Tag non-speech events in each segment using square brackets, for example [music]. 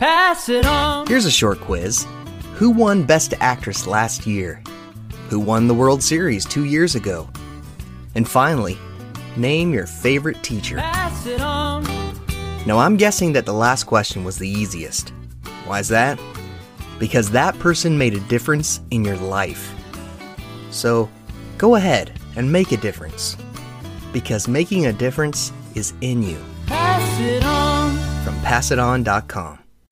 Pass it on. Here's a short quiz Who won Best Actress last year? Who won the World Series two years ago? And finally, name your favorite teacher. Pass it on. Now, I'm guessing that the last question was the easiest. Why is that? Because that person made a difference in your life. So, go ahead and make a difference. Because making a difference is in you. Pass it on. From PassItOn.com.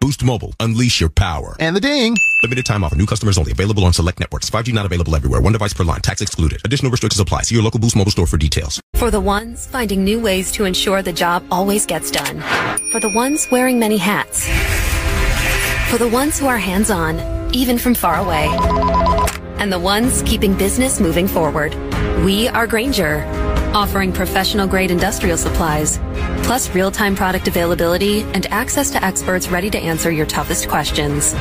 Boost Mobile. Unleash your power. And the ding. Limited time offer. New customers only. Available on select networks. 5G not available everywhere. One device per line. Tax excluded. Additional restrictions apply. See your local Boost Mobile store for details. For the ones finding new ways to ensure the job always gets done. For the ones wearing many hats. For the ones who are hands on, even from far away. And the ones keeping business moving forward. We are Grainger, offering professional grade industrial supplies, plus real time product availability and access to experts ready to answer your toughest questions.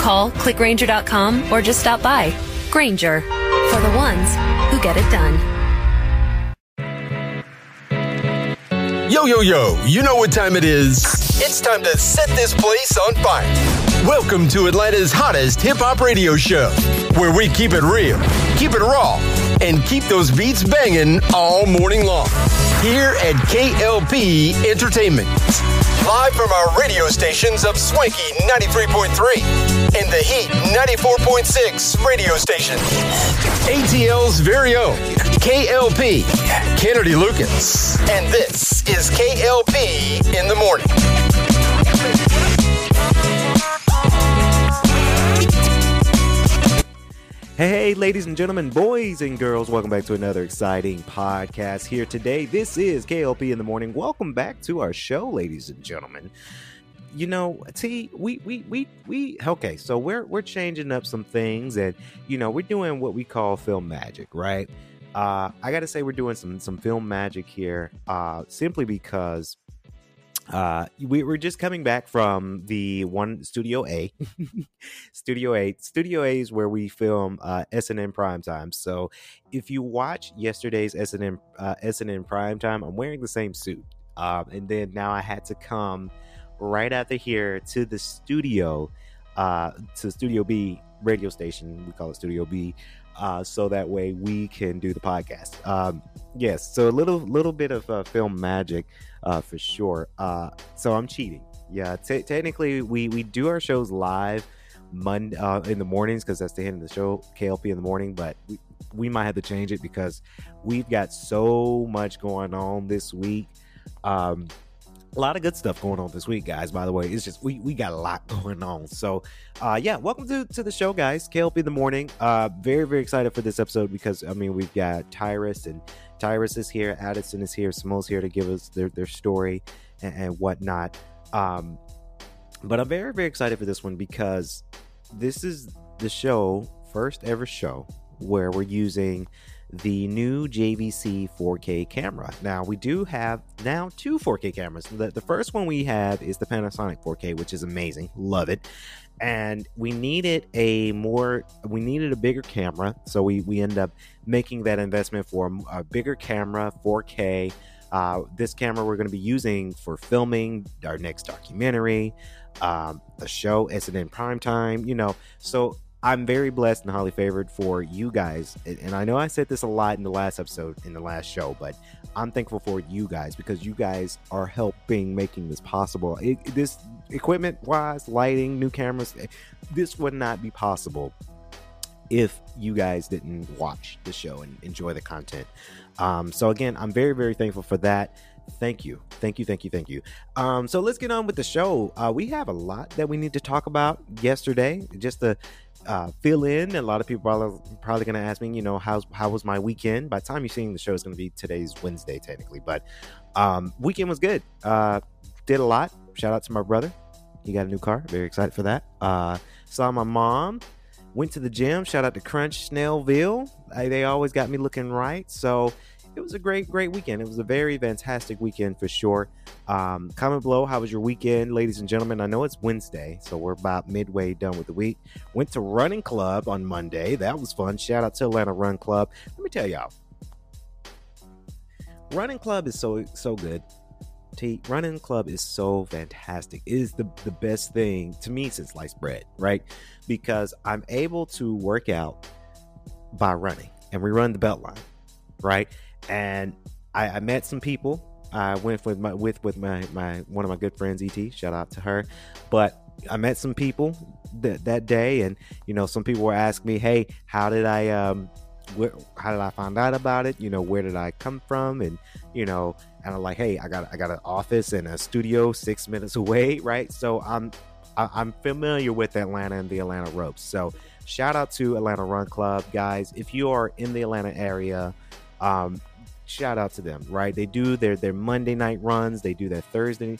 Call clickgrainger.com or just stop by. Grainger, for the ones who get it done. Yo, yo, yo, you know what time it is. It's time to set this place on fire. Welcome to Atlanta's hottest hip hop radio show, where we keep it real, keep it raw, and keep those beats banging all morning long. Here at KLP Entertainment. Live from our radio stations of Swanky 93.3 and the Heat 94.6 radio station. ATL's very own KLP, Kennedy Lucas. And this is KLP in the morning. Hey, ladies and gentlemen, boys and girls, welcome back to another exciting podcast here today. This is KLP in the morning. Welcome back to our show, ladies and gentlemen. You know, T, we we we we okay, so we're we're changing up some things and you know, we're doing what we call film magic, right? Uh I got to say we're doing some some film magic here uh simply because uh we, we're just coming back from the one studio a. [laughs] Studio a studio a is where we film uh snn prime time. So if you watch yesterday's snn uh snn prime time i'm wearing the same suit. Um and then now i had to come right after here to the studio uh to studio b radio station. We call it studio b uh, so that way we can do the podcast. Um, yes, so a little little bit of uh, film magic uh, for sure. Uh, so I'm cheating. Yeah, t- technically we we do our shows live Monday uh, in the mornings because that's the end of the show, KLP in the morning. But we, we might have to change it because we've got so much going on this week. Um, a lot of good stuff going on this week, guys. By the way, it's just we we got a lot going on. So, uh, yeah, welcome to to the show, guys. KLP in the morning. Uh, very very excited for this episode because I mean we've got Tyrus and Tyrus is here, Addison is here, Simo's here to give us their their story and, and whatnot. Um, but I'm very very excited for this one because this is the show first ever show where we're using the new JVC 4K camera. Now, we do have now two 4K cameras. The, the first one we have is the Panasonic 4K, which is amazing. Love it. And we needed a more, we needed a bigger camera. So we, we end up making that investment for a, a bigger camera, 4K. Uh, this camera we're going to be using for filming our next documentary, um, the show, SNN Primetime, you know. So I'm very blessed and highly favored for you guys. And I know I said this a lot in the last episode, in the last show, but I'm thankful for you guys because you guys are helping making this possible. It, this equipment wise, lighting, new cameras, eh, this would not be possible if you guys didn't watch the show and enjoy the content. Um, so again, I'm very, very thankful for that. Thank you. Thank you. Thank you. Thank you. Um, so let's get on with the show. Uh, we have a lot that we need to talk about yesterday. Just to uh, fill in. A lot of people are probably going to ask me, you know, how's how was my weekend? By the time you're seeing the show, it's going to be today's Wednesday technically, but um, weekend was good. Uh, did a lot. Shout out to my brother. He got a new car. Very excited for that. Uh, saw my mom. Went to the gym. Shout out to Crunch Snellville. they always got me looking right. So it was a great, great weekend. It was a very fantastic weekend for sure. Um, comment below, how was your weekend, ladies and gentlemen? I know it's Wednesday, so we're about midway done with the week. Went to running club on Monday. That was fun. Shout out to Atlanta Run Club. Let me tell y'all, running club is so so good. T running club is so fantastic. It is the the best thing to me since sliced bread, right? Because I'm able to work out by running, and we run the belt line, right? And I, I met some people. I went with my with with my my one of my good friends, Et. Shout out to her. But I met some people that that day, and you know, some people were asking me, "Hey, how did I um, where, how did I find out about it? You know, where did I come from? And you know, and I'm like, hey, I got I got an office and a studio six minutes [laughs] away, right? So I'm I, I'm familiar with Atlanta and the Atlanta ropes. So shout out to Atlanta Run Club, guys. If you are in the Atlanta area, um, shout out to them, right? They do their their Monday night runs, they do their Thursday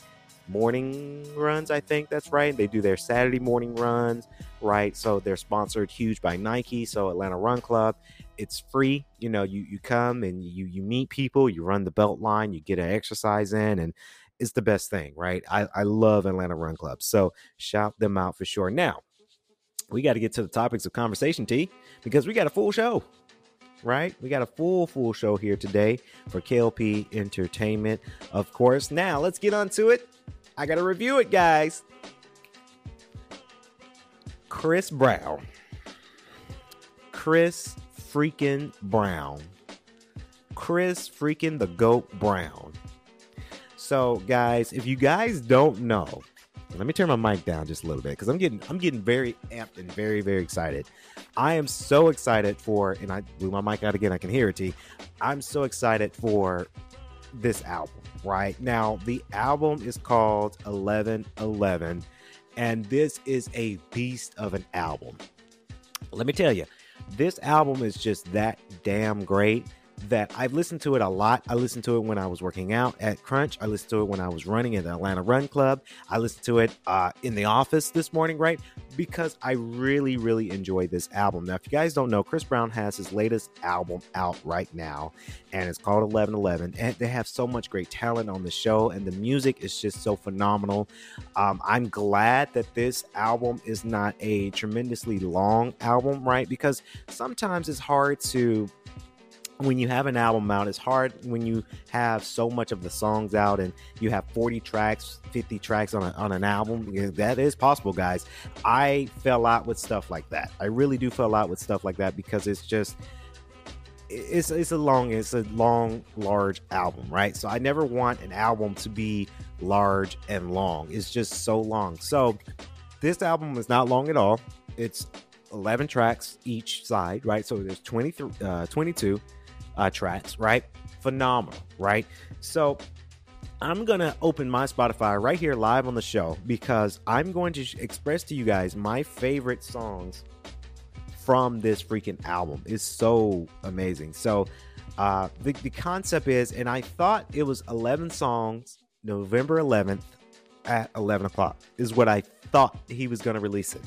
morning runs, I think that's right. They do their Saturday morning runs, right? So they're sponsored huge by Nike, so Atlanta Run Club. It's free. You know, you you come and you you meet people, you run the belt line, you get an exercise in and it's the best thing, right? I, I love Atlanta Run Club. So shout them out for sure. Now, we got to get to the topics of conversation, T, because we got a full show right? We got a full, full show here today for KLP Entertainment, of course. Now, let's get on to it. I got to review it, guys. Chris Brown. Chris freaking Brown. Chris freaking the GOAT Brown. So, guys, if you guys don't know, let me turn my mic down just a little bit because I'm getting I'm getting very amped and very very excited. I am so excited for, and I blew my mic out again. I can hear it. T. I'm so excited for this album. Right now, the album is called Eleven Eleven, and this is a beast of an album. Let me tell you, this album is just that damn great that I've listened to it a lot. I listened to it when I was working out at Crunch. I listened to it when I was running at the Atlanta Run Club. I listened to it uh, in the office this morning, right? Because I really, really enjoy this album. Now, if you guys don't know, Chris Brown has his latest album out right now, and it's called 1111. And they have so much great talent on the show, and the music is just so phenomenal. Um, I'm glad that this album is not a tremendously long album, right? Because sometimes it's hard to when you have an album out, it's hard when you have so much of the songs out and you have 40 tracks, 50 tracks on, a, on an album. That is possible, guys. I fell out with stuff like that. I really do fell out with stuff like that because it's just it's it's a long it's a long large album right so i never want an album to be large and long it's just so long so this album is not long at all it's 11 tracks each side right so there's 23 uh, 22 uh, tracks, right? Phenomenal, right? So I'm going to open my Spotify right here live on the show because I'm going to express to you guys my favorite songs from this freaking album. It's so amazing. So uh, the, the concept is, and I thought it was 11 songs, November 11th at 11 o'clock, is what I thought he was going to release it.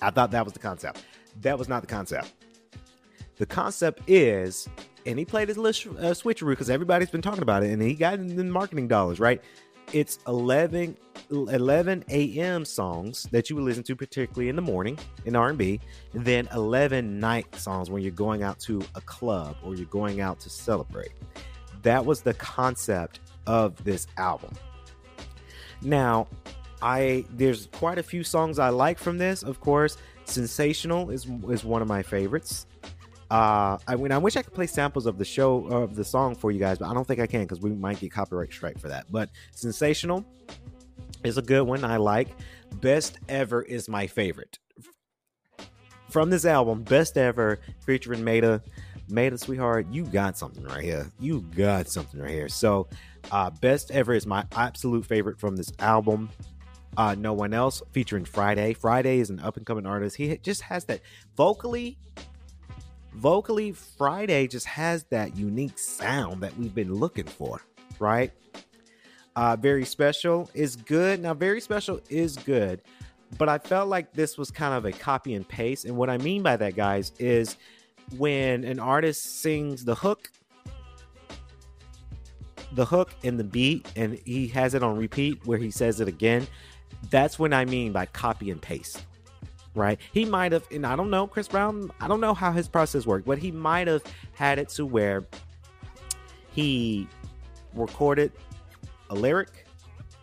I thought that was the concept. That was not the concept The concept is, and he played his uh, switcheroo because everybody's been talking about it, and he got in the marketing dollars, right? It's 11, 11 a.m. songs that you would listen to, particularly in the morning in R&B, and then 11 night songs when you're going out to a club or you're going out to celebrate. That was the concept of this album. Now, I there's quite a few songs I like from this. Of course, "Sensational" is is one of my favorites. Uh, I mean, I wish I could play samples of the show of the song for you guys, but I don't think I can because we might get copyright strike for that. But "Sensational" is a good one. I like. "Best Ever" is my favorite from this album. "Best Ever" featuring Maida. Maida, sweetheart, you got something right here. You got something right here. So, uh, "Best Ever" is my absolute favorite from this album. Uh, no one else featuring Fridayy. Fridayy is an up and coming artist. He just has that vocally, vocally. Fridayy just has that unique sound that we've been looking for, right? Uh, very special is good. Now, very special is good, but I felt like this was kind of a copy and paste. And what I mean by that, guys, is when an artist sings the hook the hook and the beat and he has it on repeat where he says it again that's when I mean by copy and paste. Right? He might have, and I don't know, Chris Brown, I don't know how his process worked, but he might have had it to where he recorded a lyric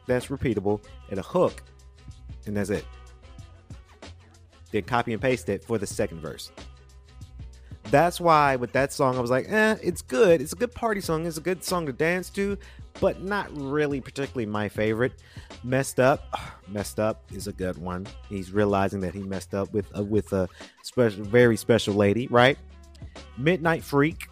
that's repeatable and a hook, and that's it. Then copy and paste it for the second verse. That's why with that song, I was like, eh, it's good. It's a good party song. It's a good song to dance to, but not really particularly my favorite. Messed up, [sighs] messed up is a good one. He's realizing that he messed up with uh, with a special, very special lady, right? Midnight Freak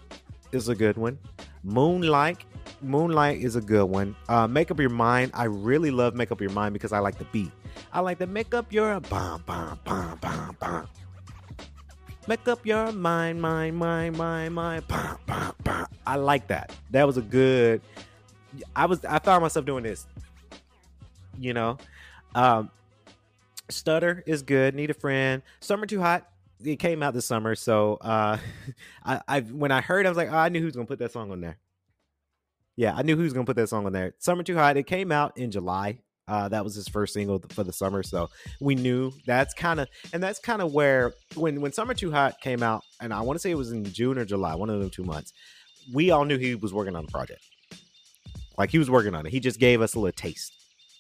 is a good one. Moonlight, Moonlight is a good one. Uh, Make up your mind. I really love Make up your mind because I like the beat. I like the make up your bam bam bam bam bam. Make up your mind, mind, mind, mind, mind. Bam, bam, bam. I like that. That was a good. I was. I found myself doing this. You know, um, Stutter is good. Need a friend. Summer too hot. It came out this summer, so uh, [laughs] I, I when I heard, I was like, oh, I knew who's gonna put that song on there. Yeah, I knew who's gonna put that song on there. Summer too hot. It came out in July. Uh, that was his first single for the summer, so we knew that's kind of and that's kind of where when when Summer Too Hot came out, and I want to say it was in June or July, one of them two months. We all knew he was working on the project. Like he was working on it. He just gave us a little taste,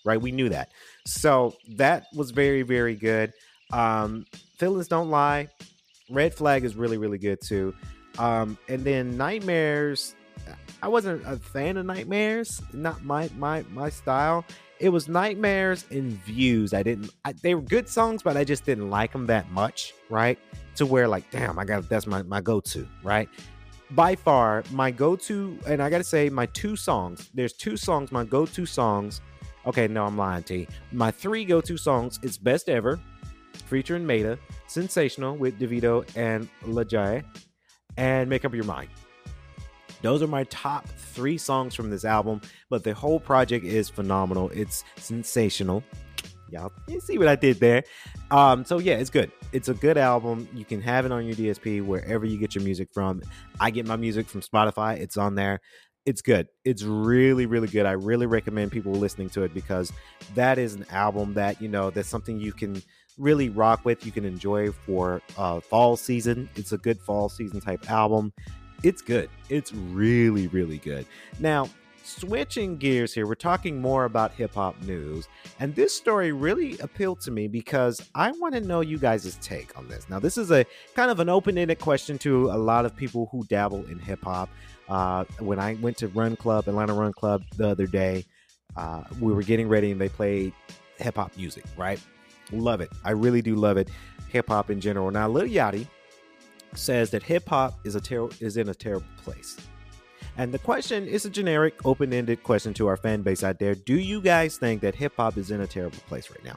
right? We knew that. So that was very very good. Um, Feelings Don't Lie, Red Flag is really really good too. Um, and then Nightmares. I wasn't a fan of Nightmares, not my my my style it was nightmares and views i didn't I, they were good songs but i just didn't like them that much right to where like damn i got that's my, my go-to right by far my go-to and i gotta say my two songs there's two songs my go-to songs okay no i'm lying to you my three go-to songs is best ever featuring Maida, sensational with Davido and Lojay and make up your mind those are my top three songs from this album, but the whole project is phenomenal. It's sensational. Y'all, you see what I did there? Um, so yeah, it's good. It's a good album. You can have it on your DSP wherever you get your music from. I get my music from Spotify. It's on there. It's good. It's really, really good. I really recommend people listening to it because that is an album that you know that's something you can really rock with. You can enjoy for uh, fall season. It's a good fall season type album it's good. It's really, really good. Now, switching gears here, we're talking more about hip hop news. And this story really appealed to me because I want to know you guys' take on this. Now, this is a kind of an open ended question to a lot of people who dabble in hip hop. Uh, when I went to Run Club, Atlanta Run Club, the other day, uh, we were getting ready and they played hip hop music, right? Love it. I really do love it. Hip hop in general. Now, Lil Yachty says that hip hop is a ter- is in a terrible place. And the question is a generic, open-ended question to our fan base out there. Do you guys think that hip hop is in a terrible place right now?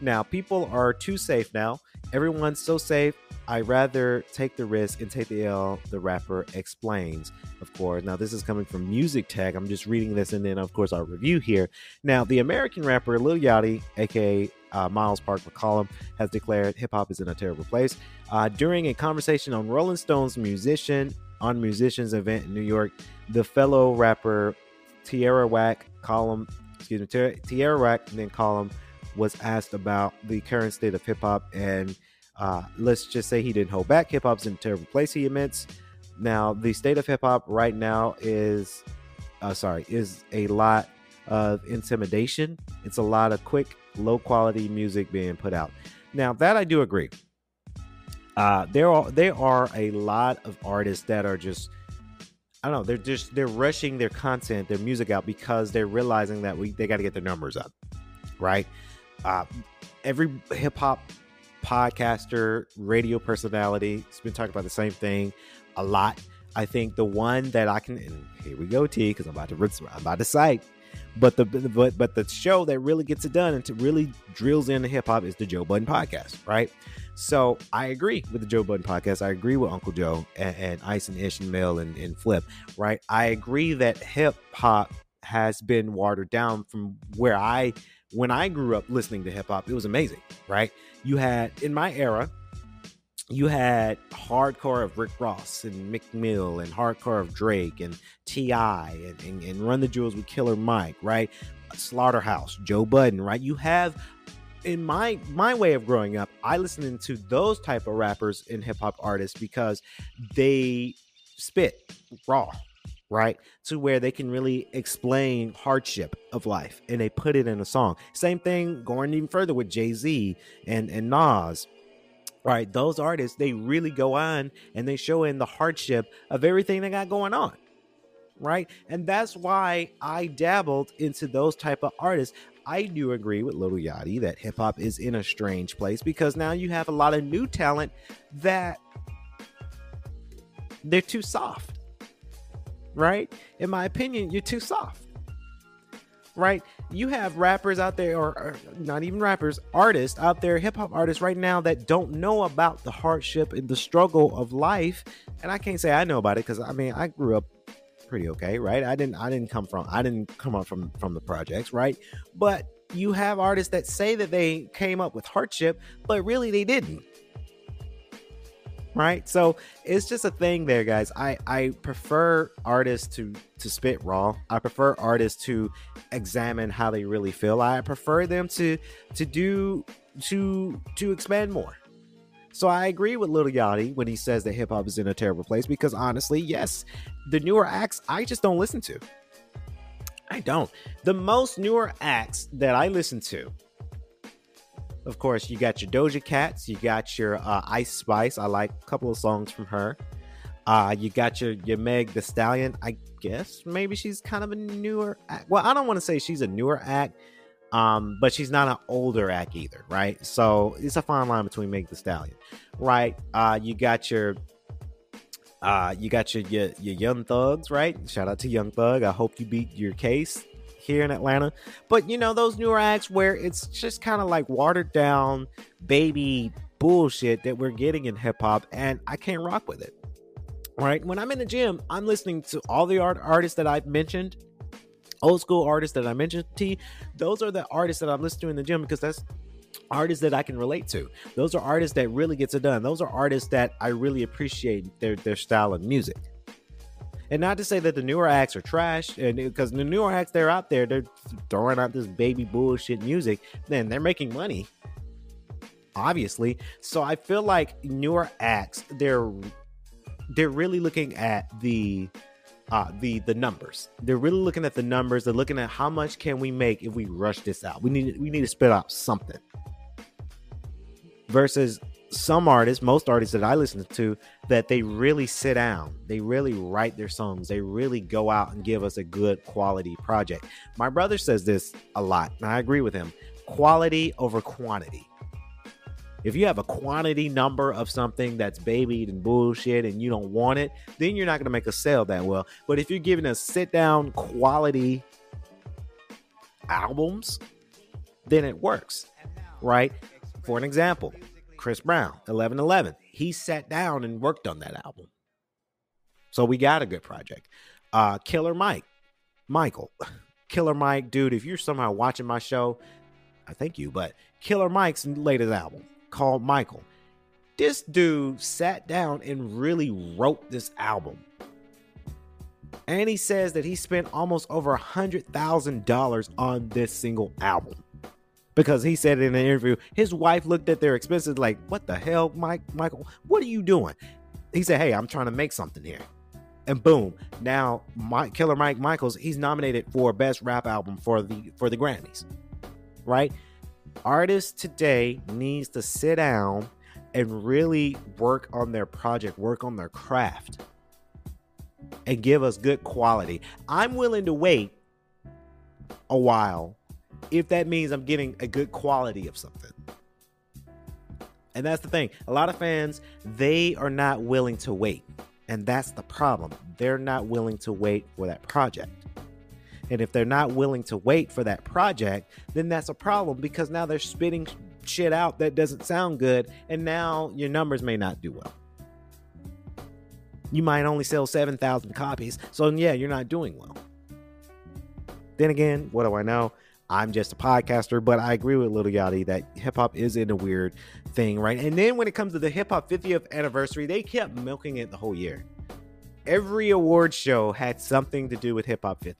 Now, people are too safe now. Everyone's so safe. I'd rather take the risk and take the L, the rapper explains, of course. Now, this is coming from Music Tech. I'm just reading this and then, of course, our review here. Now, the American rapper Lil Yachty, aka uh, Miles Park McCollum, has declared hip hop is in a terrible place. Uh, during a conversation on Rolling Stone's musician on musicians event in New York, the fellow rapper Tierra Whack column, excuse me, Tierra Whack and then column was asked about the current state of hip hop and uh, let's just say he didn't hold back. Hip hop's in a terrible place, he admits. Now, the state of hip hop right now is, uh, sorry, is a lot of intimidation. It's a lot of quick, low quality music being put out. Now, that I do agree. Uh, there are there are a lot of artists that are just I don't know they're just they're rushing their content their music out because they're realizing that we they got to get their numbers up right uh, every hip hop podcaster, radio personality. It's been talking about the same thing a lot. I think the one that I can, and here we go, T, because I'm about to I'm about to cite. But the but but the show that really gets it done and to really drills into hip hop is the Joe Budden podcast, right? So I agree with the Joe Budden podcast. I agree with Uncle Joe and, and Ice and Ish and Mel and, and Flip, right? I agree that hip hop has been watered down from where I when I grew up listening to hip hop, it was amazing, right? You had in my era, you had hardcore of Rick Ross and Meek Mill and hardcore of Drake and T.I. And, and, and Run the Jewels with Killer Mike, right? Slaughterhouse, Joe Budden, right? You have in my my way of growing up, I listened to those type of rappers and hip hop artists because they spit raw, right? To where they can really explain hardship of life and they put it in a song. Same thing going even further with Jay Z and, and Nas. Right, those artists they really go on and they show in the hardship of everything they got going on right and that's why i dabbled into those type of artists i do agree with little yachty that hip-hop is in a strange place because now you have a lot of new talent that they're too soft right? In my opinion, you're too soft. Right? You have rappers out there, or, or not even rappers, artists out there, hip hop artists right now that don't know about the hardship and the struggle of life. And I can't say I know about it because I mean, I grew up pretty okay, right? I didn't, I didn't come from, I didn't come up from from the projects, right? But you have artists that say that they came up with hardship, but really they didn't right? So it's just a thing there, guys. I I prefer artists to to spit raw. I prefer artists to examine how they really feel. I prefer them to to do to to expand more. So I agree with Little Yachty when he says that hip hop is in a terrible place because honestly, yes, the newer acts I just don't listen to. I don't. The most newer acts that I listen to of course, you got your Doja Cats, you got your uh, Ice Spice. I like a couple of songs from her. Uh, you got your your Meg the Stallion. I guess maybe she's kind of a newer act. Well, I don't want to say she's a newer act, um, but she's not an older act either, right? So it's a fine line between Meg the Stallion, right? Uh, you got your uh, you got your, your your Young Thugs, right? Shout out to Young Thug. I hope you beat your case here in Atlanta. But you know, those newer acts where it's just kind of like watered down baby bullshit that we're getting in hip hop, and I can't rock with it. Right? When I'm in the gym, I'm listening to all the art artists that I've mentioned, old school artists that I mentioned T. Those are the artists that I'm listening to in the gym because that's artists that I can relate to. Those are artists that really gets it done. Those are artists that I really appreciate their their style of music. And not to say that the newer acts are trash, and because the newer acts they're out there, they're throwing out this baby bullshit music, then they're making money. Obviously. So I feel like newer acts, they're they're really looking at the uh the the numbers. They're really looking at the numbers. They're looking at how much can we make if we rush this out. We need we need to spit out something. Versus some artists, most artists that I listen to, that they really sit down, they really write their songs, they really go out and give us a good quality project. My brother says this a lot, and I agree with him quality over quantity. If you have a quantity number of something that's babied and bullshit and you don't want it, then you're not going to make a sale that well. But if you're giving us sit down quality albums, then it works, right? For an example, Chris Brown, 1111. He sat down and worked on that album. So we got a good project. Uh, Killer Mike, Michael, [laughs] Killer Mike, dude. If you're somehow watching my show, I thank you. But Killer Mike's latest album called Michael. This dude sat down and really wrote this album. And he says that he spent almost over a hundred thousand dollars on this single album. Because he said in an interview, his wife looked at their expenses like, "What the hell, Mike? Michael, what are you doing?" He said, "Hey, I'm trying to make something here." And boom, now Mike, Killer Mike Michaels, he's nominated for best rap album for the for the Grammys. Right? Artists today needs to sit down and really work on their project, work on their craft and give us good quality. I'm willing to wait a while if that means I'm getting a good quality of something. And that's the thing. A lot of fans, they are not willing to wait. And that's the problem. They're not willing to wait for that project. And if they're not willing to wait for that project, then that's a problem because now they're spitting shit out that doesn't sound good. And now your numbers may not do well you might only sell 7,000 copies. So, yeah, you're not doing well. Then again, what do I know? I'm just a podcaster, but I agree with Little Yachty that hip hop is in a weird thing, right? And then when it comes to the hip hop 50th anniversary, they kept milking it the whole year. Every award show had something to do with hip hop 50th.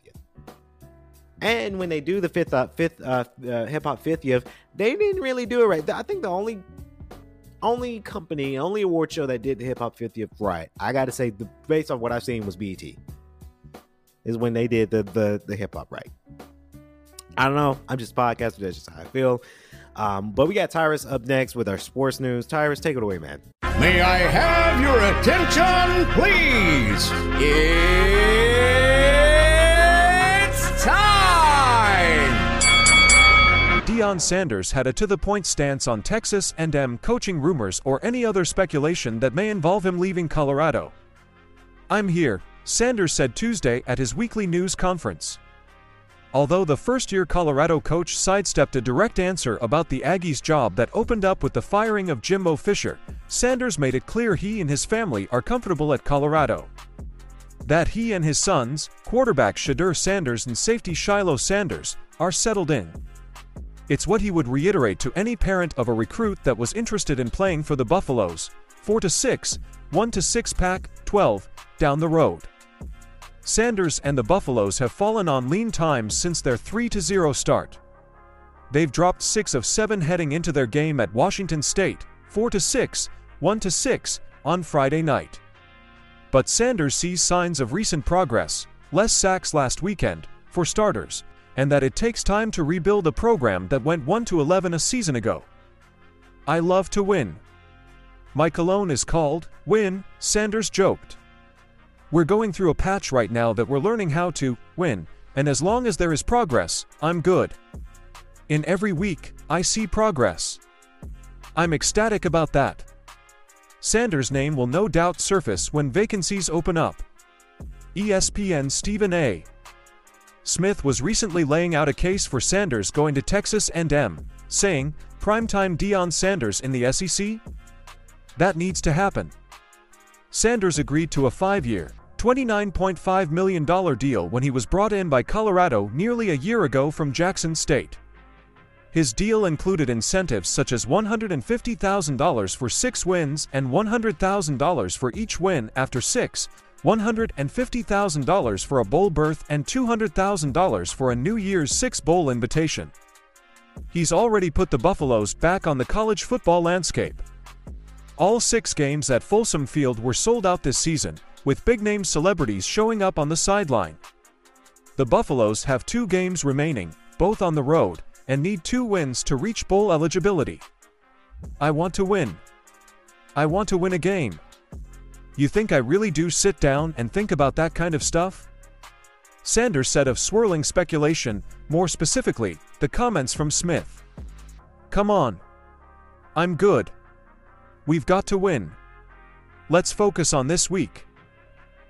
And when they do the fifth, uh, fifth uh, uh, hip hop 50th, they didn't really do it right. I think the only only company, only award show that did the hip hop 50th right, I got to say, the, based on what I've seen, was BET. Is when they did the the, the hip hop right. I don't know. I'm just a podcaster. That's just how I feel. Um, but we got Tyrus up next with our sports news. Tyrus, take it away, man. May I have your attention, please? It's time! Deion Sanders had a to the point stance on Texas A&M coaching rumors or any other speculation that may involve him leaving Colorado. I'm here, Sanders said Tuesday at his weekly news conference. Although the first year Colorado coach sidestepped a direct answer about the Aggies' job that opened up with the firing of Jimbo Fisher, Sanders made it clear he and his family are comfortable at Colorado. That he and his sons, quarterback Shedeur Sanders and safety Shiloh Sanders, are settled in. It's what he would reiterate to any parent of a recruit that was interested in playing for the Buffaloes 4 to 6, 1 to 6 pack, 12, down the road. Sanders and the Buffaloes have fallen on lean times since their 3 0 start. They've dropped 6 of 7 heading into their game at Washington State, 4 6, 1 6, on Friday night. But Sanders sees signs of recent progress, less sacks last weekend, for starters, and that it takes time to rebuild a program that went 1 to 11 a season ago. I love to win. My cologne is called Win, Sanders joked. We're going through a patch right now that we're learning how to win, and as long as there is progress, I'm good. In every week, I see progress. I'm ecstatic about that. Sanders' name will no doubt surface when vacancies open up. ESPN Stephen A. Smith was recently laying out a case for Sanders going to Texas A&M, saying, primetime Deion Sanders in the SEC? That needs to happen. Sanders agreed to a five-year, $29.5 million deal when he was brought in by Colorado nearly a year ago from Jackson State. His deal included incentives such as $150,000 for six wins and $100,000 for each win after six, $150,000 for a bowl berth and $200,000 for a New Year's Six Bowl invitation. He's already put the Buffaloes back on the college football landscape. All six games at Folsom Field were sold out this season, with big-name celebrities showing up on the sideline. The Buffaloes have two games remaining, both on the road, and need two wins to reach bowl eligibility. I want to win. I want to win a game. You think I really do sit down and think about that kind of stuff? Sanders said of swirling speculation, more specifically, the comments from Smith. Come on. I'm good. We've got to win. Let's focus on this week.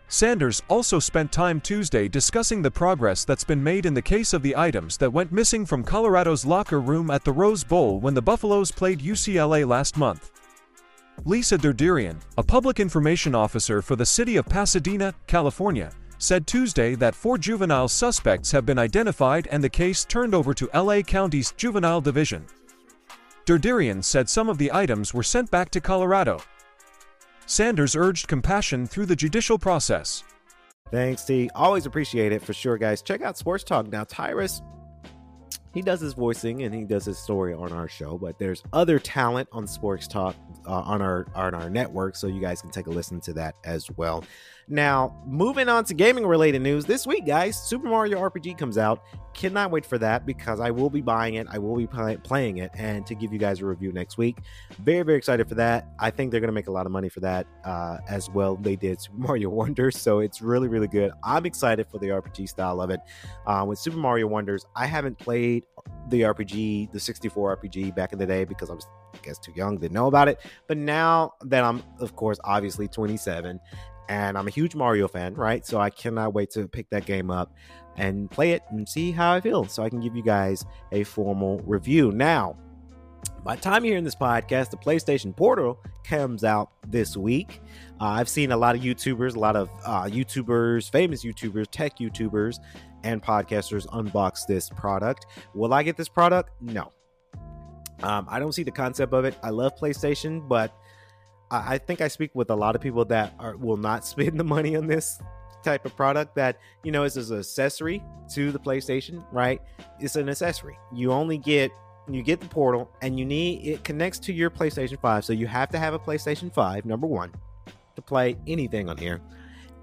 Sanders also spent time Tuesday discussing the progress that's been made in the case of the items that went missing from Colorado's locker room at the Rose Bowl when the Buffaloes played UCLA last month. Lisa Derderian, a public information officer for the city of Pasadena, California, said Tuesday that four juvenile suspects have been identified and the case turned over to LA County's Juvenile Division. Derderian said some of the items were sent back to Colorado. Sanders urged compassion through the judicial process. Thanks, T. Always appreciate it for sure, guys. Check out Sports Talk now. Tyrus, he does his voicing and he does his story on our show, but there's other talent on Sports Talk uh, on our on our network, so you guys can take a listen to that as well. Now, moving on to gaming related news this week, guys, Super Mario RPG comes out. Cannot wait for that because I will be buying it. I will be play- playing it and to give you guys a review next week. Very, very excited for that. I think they're to make a lot of money for that uh, as well. They did Super Mario [laughs] Wonders, so it's really, really good. I'm excited for the RPG style of it. Uh, with Super Mario Wonders, I haven't played the RPG, the 64 RPG back in the day because I was, I guess, too young to know about it. But now that I'm, of course, obviously 27 and I'm a huge Mario fan, right? So I cannot wait to pick that game up and play it and see how I feel so I can give you guys a formal review. Now, by the time you're hearing this podcast, the PlayStation Portal comes out this week. Uh, I've seen a lot of YouTubers, a lot of uh, YouTubers, famous YouTubers, tech YouTubers, and podcasters unbox this product. Will I get this product? No. Um, I don't see the concept of it. I love PlayStation, but I think I speak with a lot of people that are will not [laughs] spend the money on this type of product that you know is an accessory to the PlayStation, right? It's an accessory. You only get you get the portal and you need it connects to your PlayStation 5. So you have to have a PlayStation 5, number 1, to play anything on here.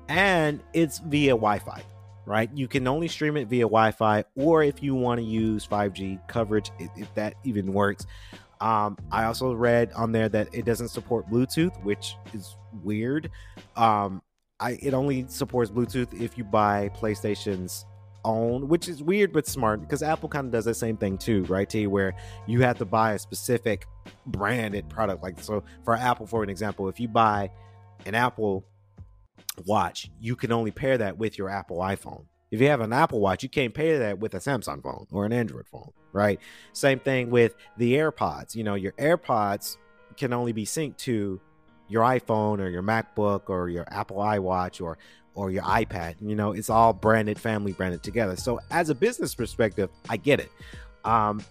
And it's via Wi-Fi, right? You can only stream it via Wi-Fi or if you want to use 5G coverage if that even works. Um, I also read on there that it doesn't support Bluetooth, which is weird. Um, I it only supports Bluetooth if you buy PlayStation's own, which is weird but smart because Apple kind of does the same thing too, right? T where you have to buy a specific branded product. Like so, for Apple, for an example, if you buy an Apple Watch, you can only pair that with your Apple iPhone. If you have an Apple Watch, you can't pair that with a Samsung phone or an Android phone, right? Same thing with the AirPods. You know, your AirPods can only be synced to your iPhone or your MacBook or your Apple iWatch or or your iPad. You know, it's all branded, family branded together. So as a business perspective, I get it. Um,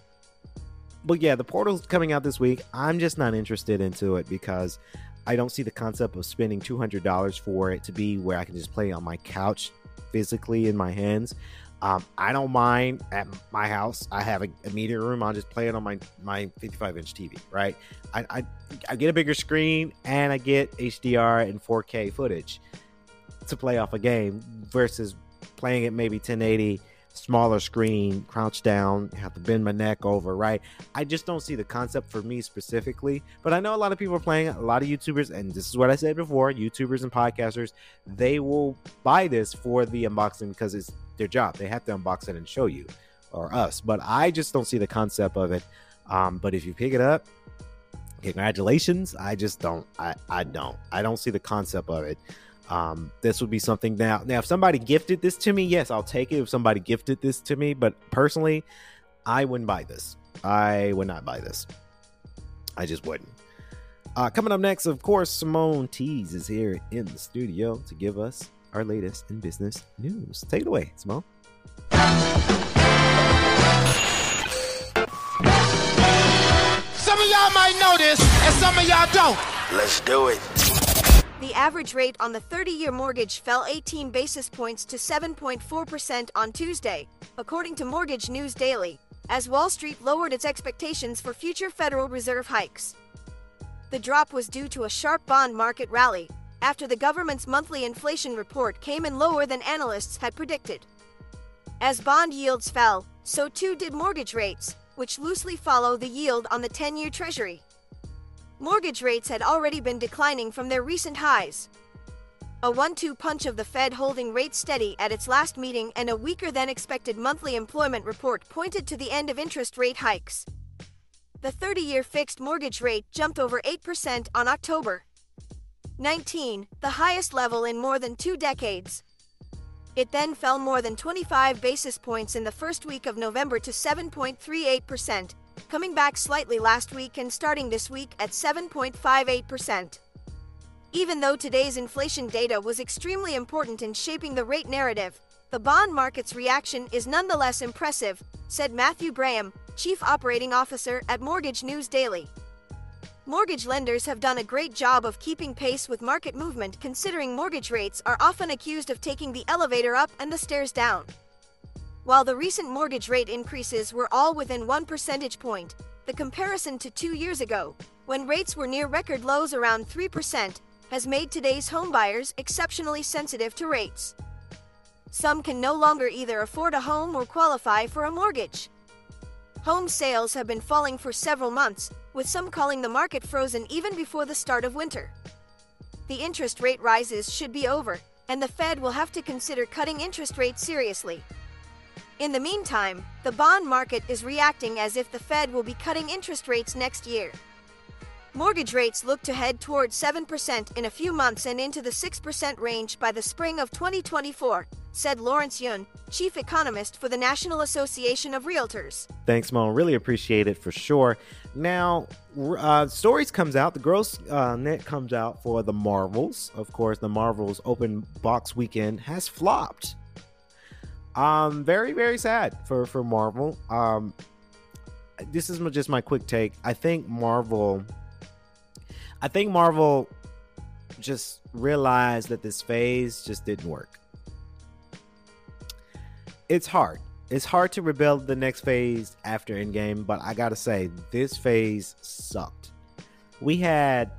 but yeah, the portal's coming out this week. I'm just not interested into it because I don't see the concept of spending $200 for it to be where I can just play on my couch physically in my hands. Um, I don't mind at my house. I have a, a, media room. I'll just play it on my my 55 inch TV. Right. I, I I get a bigger screen and I get HDR and 4K footage to play off a game versus playing it maybe 1080 smaller screen, crouch down, have to bend my neck over, right? I just don't see the concept for me specifically. But I know a lot of people are playing, a lot of YouTubers, and this is what I said before YouTubers and podcasters, they will buy this for the unboxing because it's their job. They have to unbox it and show you or us. But I just don't see the concept of it. Um, but if you pick it up, congratulations. I just don't. I, I don't. I don't see the concept of it. Um, this would be something now. Now, if somebody gifted this to me, yes, I'll take it. If somebody gifted this to me, but personally, I wouldn't buy this. I would not buy this. I just wouldn't. Uh, coming up next, of course, Simone Tees is here in the studio to give us our latest in business news. Take it away, Simone. Some of y'all might know this, and some of y'all don't. Let's do it. The average rate on the 30 year mortgage fell 18 basis points to 7.4% on Tuesday, according to Mortgage News Daily, as Wall Street lowered its expectations for future Federal Reserve hikes. The drop was due to a sharp bond market rally after the government's monthly inflation report came in lower than analysts had predicted. As bond yields fell, so too did mortgage rates, which loosely follow the yield on the 10 year Treasury. Mortgage rates had already been declining from their recent highs. A one two punch of the Fed holding rates steady at its last meeting and a weaker than expected monthly employment report pointed to the end of interest rate hikes. The 30 year fixed mortgage rate jumped over 8% on October 19, the highest level in more than two decades. It then fell more than 25 basis points in the first week of November to 7.38%, coming back slightly last week and starting this week at 7.58%. Even though today's inflation data was extremely important in shaping the rate narrative, the bond market's reaction is nonetheless impressive, said Matthew Graham, Chief Operating Officer at Mortgage News Daily. Mortgage lenders have done a great job of keeping pace with market movement considering mortgage rates are often accused of taking the elevator up and the stairs down. While the recent mortgage rate increases were all within one percentage point, the comparison to two years ago, when rates were near record lows around 3%, has made today's homebuyers exceptionally sensitive to rates. Some can no longer either afford a home or qualify for a mortgage. Home sales have been falling for several months, with some calling the market frozen even before the start of winter. The interest rate rises should be over, and the Fed will have to consider cutting interest rates seriously. In the meantime, the bond market is reacting as if the Fed will be cutting interest rates next year. Mortgage rates look to head towards 7% in a few months and into the 6% range by the spring of 2024, said Lawrence Yun, chief economist for the National Association of Realtors. Thanks, Mo. Really appreciate it for sure. Now, uh, stories comes out. The gross uh, net comes out for the Marvels. Of course, the Marvels open box weekend has flopped. Um, very very sad for for Marvel. Um, this is just my quick take. I think Marvel I think Marvel just realized that this phase just didn't work. It's hard. It's hard to rebuild the next phase after Endgame, but I gotta say, this phase sucked. We had.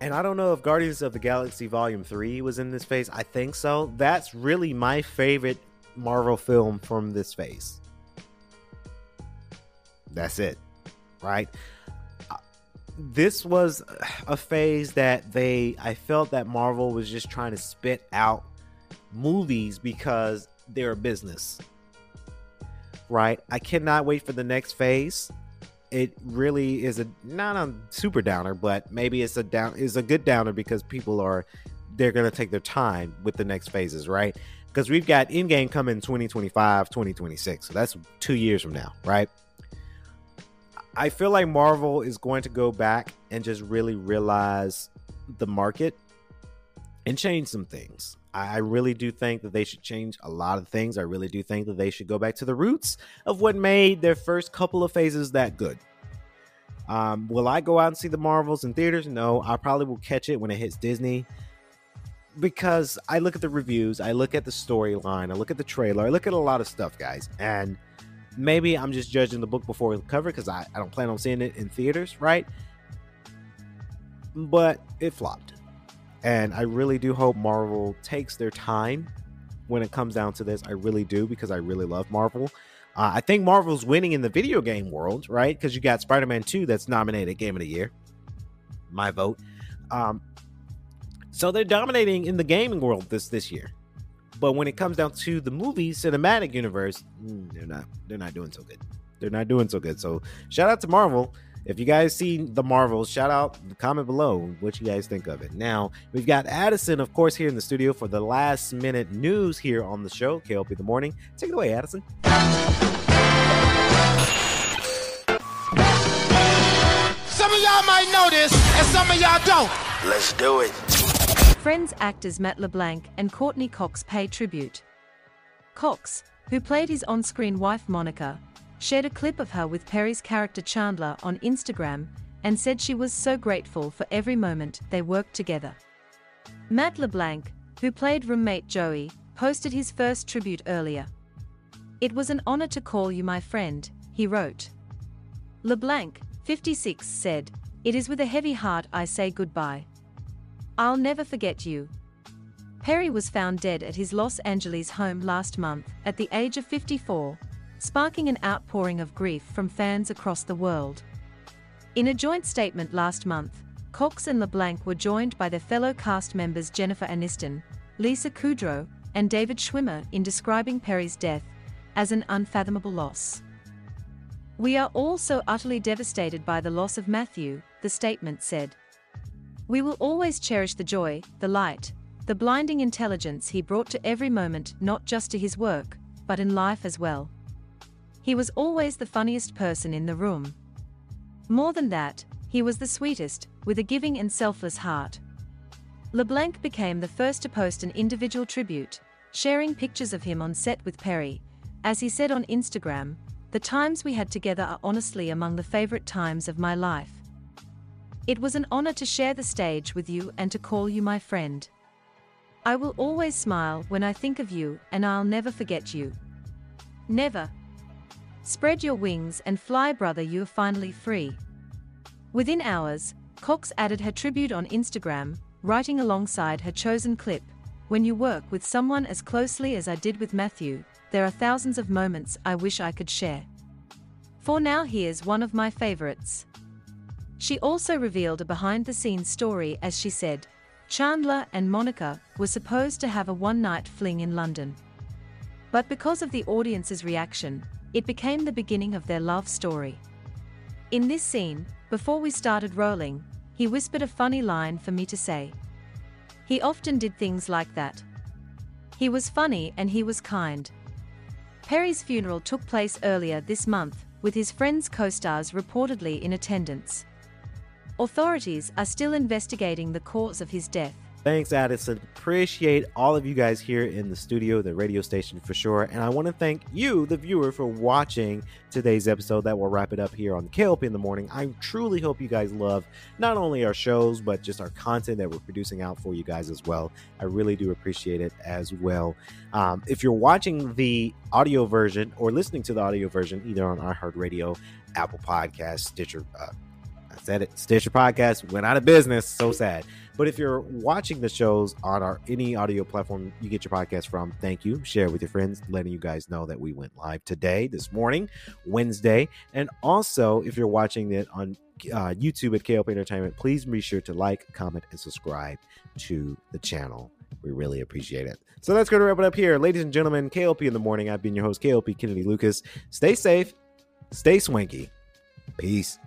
And I don't know if Guardians of the Galaxy Volume 3 was in this phase. I think so. That's really my favorite Marvel film from this phase. That's it right? Uh, this was a phase that they, I felt that Marvel was just trying to spit out movies because they're a business, right? I cannot wait for the next phase. It really is a not a super downer, but maybe it's a down is a good downer because people are they're gonna take their time with the next phases, right? Because we've got Endgame coming 2025, 2026. So that's two years from now, right? I feel like Marvel is going to go back and just really realize the market and change some things. I really do think that they should change a lot of things. I really do think that they should go back to the roots of what made their first couple of phases that good. Um, will I go out and see the Marvels in theaters? No, I probably will catch it when it hits Disney because I look at the reviews, I look at the storyline, I look at the trailer, I look at a lot of stuff, guys, and maybe I'm just judging the book before the cover because I, I don't plan on seeing it in theaters, right? But it flopped. And I really do hope Marvel takes their time when it comes down to this. I really do because I really love Marvel. Uh, I think Marvel's winning in the video game world, right? Because you got Spider Man 2 that's nominated Game of the Year. My vote. Um, so they're dominating in the gaming world this this year. But when it comes down to the movie cinematic universe, mm, they're not they're not doing so good. They're not doing so good. So shout out to Marvel. If you guys see the Marvels, shout out, comment below what you guys think of it. Now, we've got Addison, of course, here in the studio for the last minute news here on the show, KLP The Morning. Take it away, Addison. Some of y'all might know this, and some of y'all don't. Let's do it. Friends actors Matt LeBlanc and Courteney Cox pay tribute. Cox, who played his on screen wife Monica, shared a clip of her with Perry's character Chandler on Instagram and said she was so grateful for every moment they worked together. Matt LeBlanc, who played roommate Joey, posted his first tribute earlier. It was an honor to call you my friend, he wrote. LeBlanc, 56, said, It is with a heavy heart I say goodbye. I'll never forget you. Perry was found dead at his Los Angeles home last month, at the age of 54, sparking an outpouring of grief from fans across the world. In a joint statement last month, Cox and LeBlanc were joined by their fellow cast members Jennifer Aniston, Lisa Kudrow, and David Schwimmer in describing Perry's death as an unfathomable loss. We are all so utterly devastated by the loss of Matthew, the statement said. We will always cherish the joy, the light, the blinding intelligence he brought to every moment not just to his work, but in life as well. He was always the funniest person in the room. More than that, he was the sweetest, with a giving and selfless heart. LeBlanc became the first to post an individual tribute, sharing pictures of him on set with Perry. As he said on Instagram, the times we had together are honestly among the favorite times of my life. It was an honor to share the stage with you and to call you my friend. I will always smile when I think of you and I'll never forget you. Never. Spread your wings and fly, brother, you are finally free. Within hours, Cox added her tribute on Instagram, writing alongside her chosen clip When you work with someone as closely as I did with Matthew, there are thousands of moments I wish I could share. For now, here's one of my favorites. She also revealed a behind the scenes story as she said, Chandler and Monica were supposed to have a one night fling in London. But because of the audience's reaction, it became the beginning of their love story. In this scene, before we started rolling, he whispered a funny line for me to say. He often did things like that. He was funny and he was kind. Perry's funeral took place earlier this month, with his friends' co stars reportedly in attendance. Authorities are still investigating the cause of his death. Thanks, Addison. Appreciate all of you guys here in the studio, the radio station for sure. And I want to thank you, the viewer, for watching today's episode. That will wrap it up here on KLP in the morning. I truly hope you guys love not only our shows, but just our content that we're producing out for you guys as well. I really do appreciate it as well. Um, if you're watching the audio version or listening to the audio version, either on iHeartRadio, Apple Podcasts, Stitcher, uh, I said it, Stitcher Podcast went out of business. So sad. But if you're watching the shows on our any audio platform you get your podcast from, thank you. Share with your friends, letting you guys know that we went live today, this morning, Wednesday. And also, if you're watching it on uh, YouTube at KLP Entertainment, please be sure to like, comment, and subscribe to the channel. We really appreciate it. So that's going to wrap it up here. Ladies and gentlemen, KLP in the morning. I've been your host, KLP Kennedy Lucas. Stay safe, stay swanky. Peace.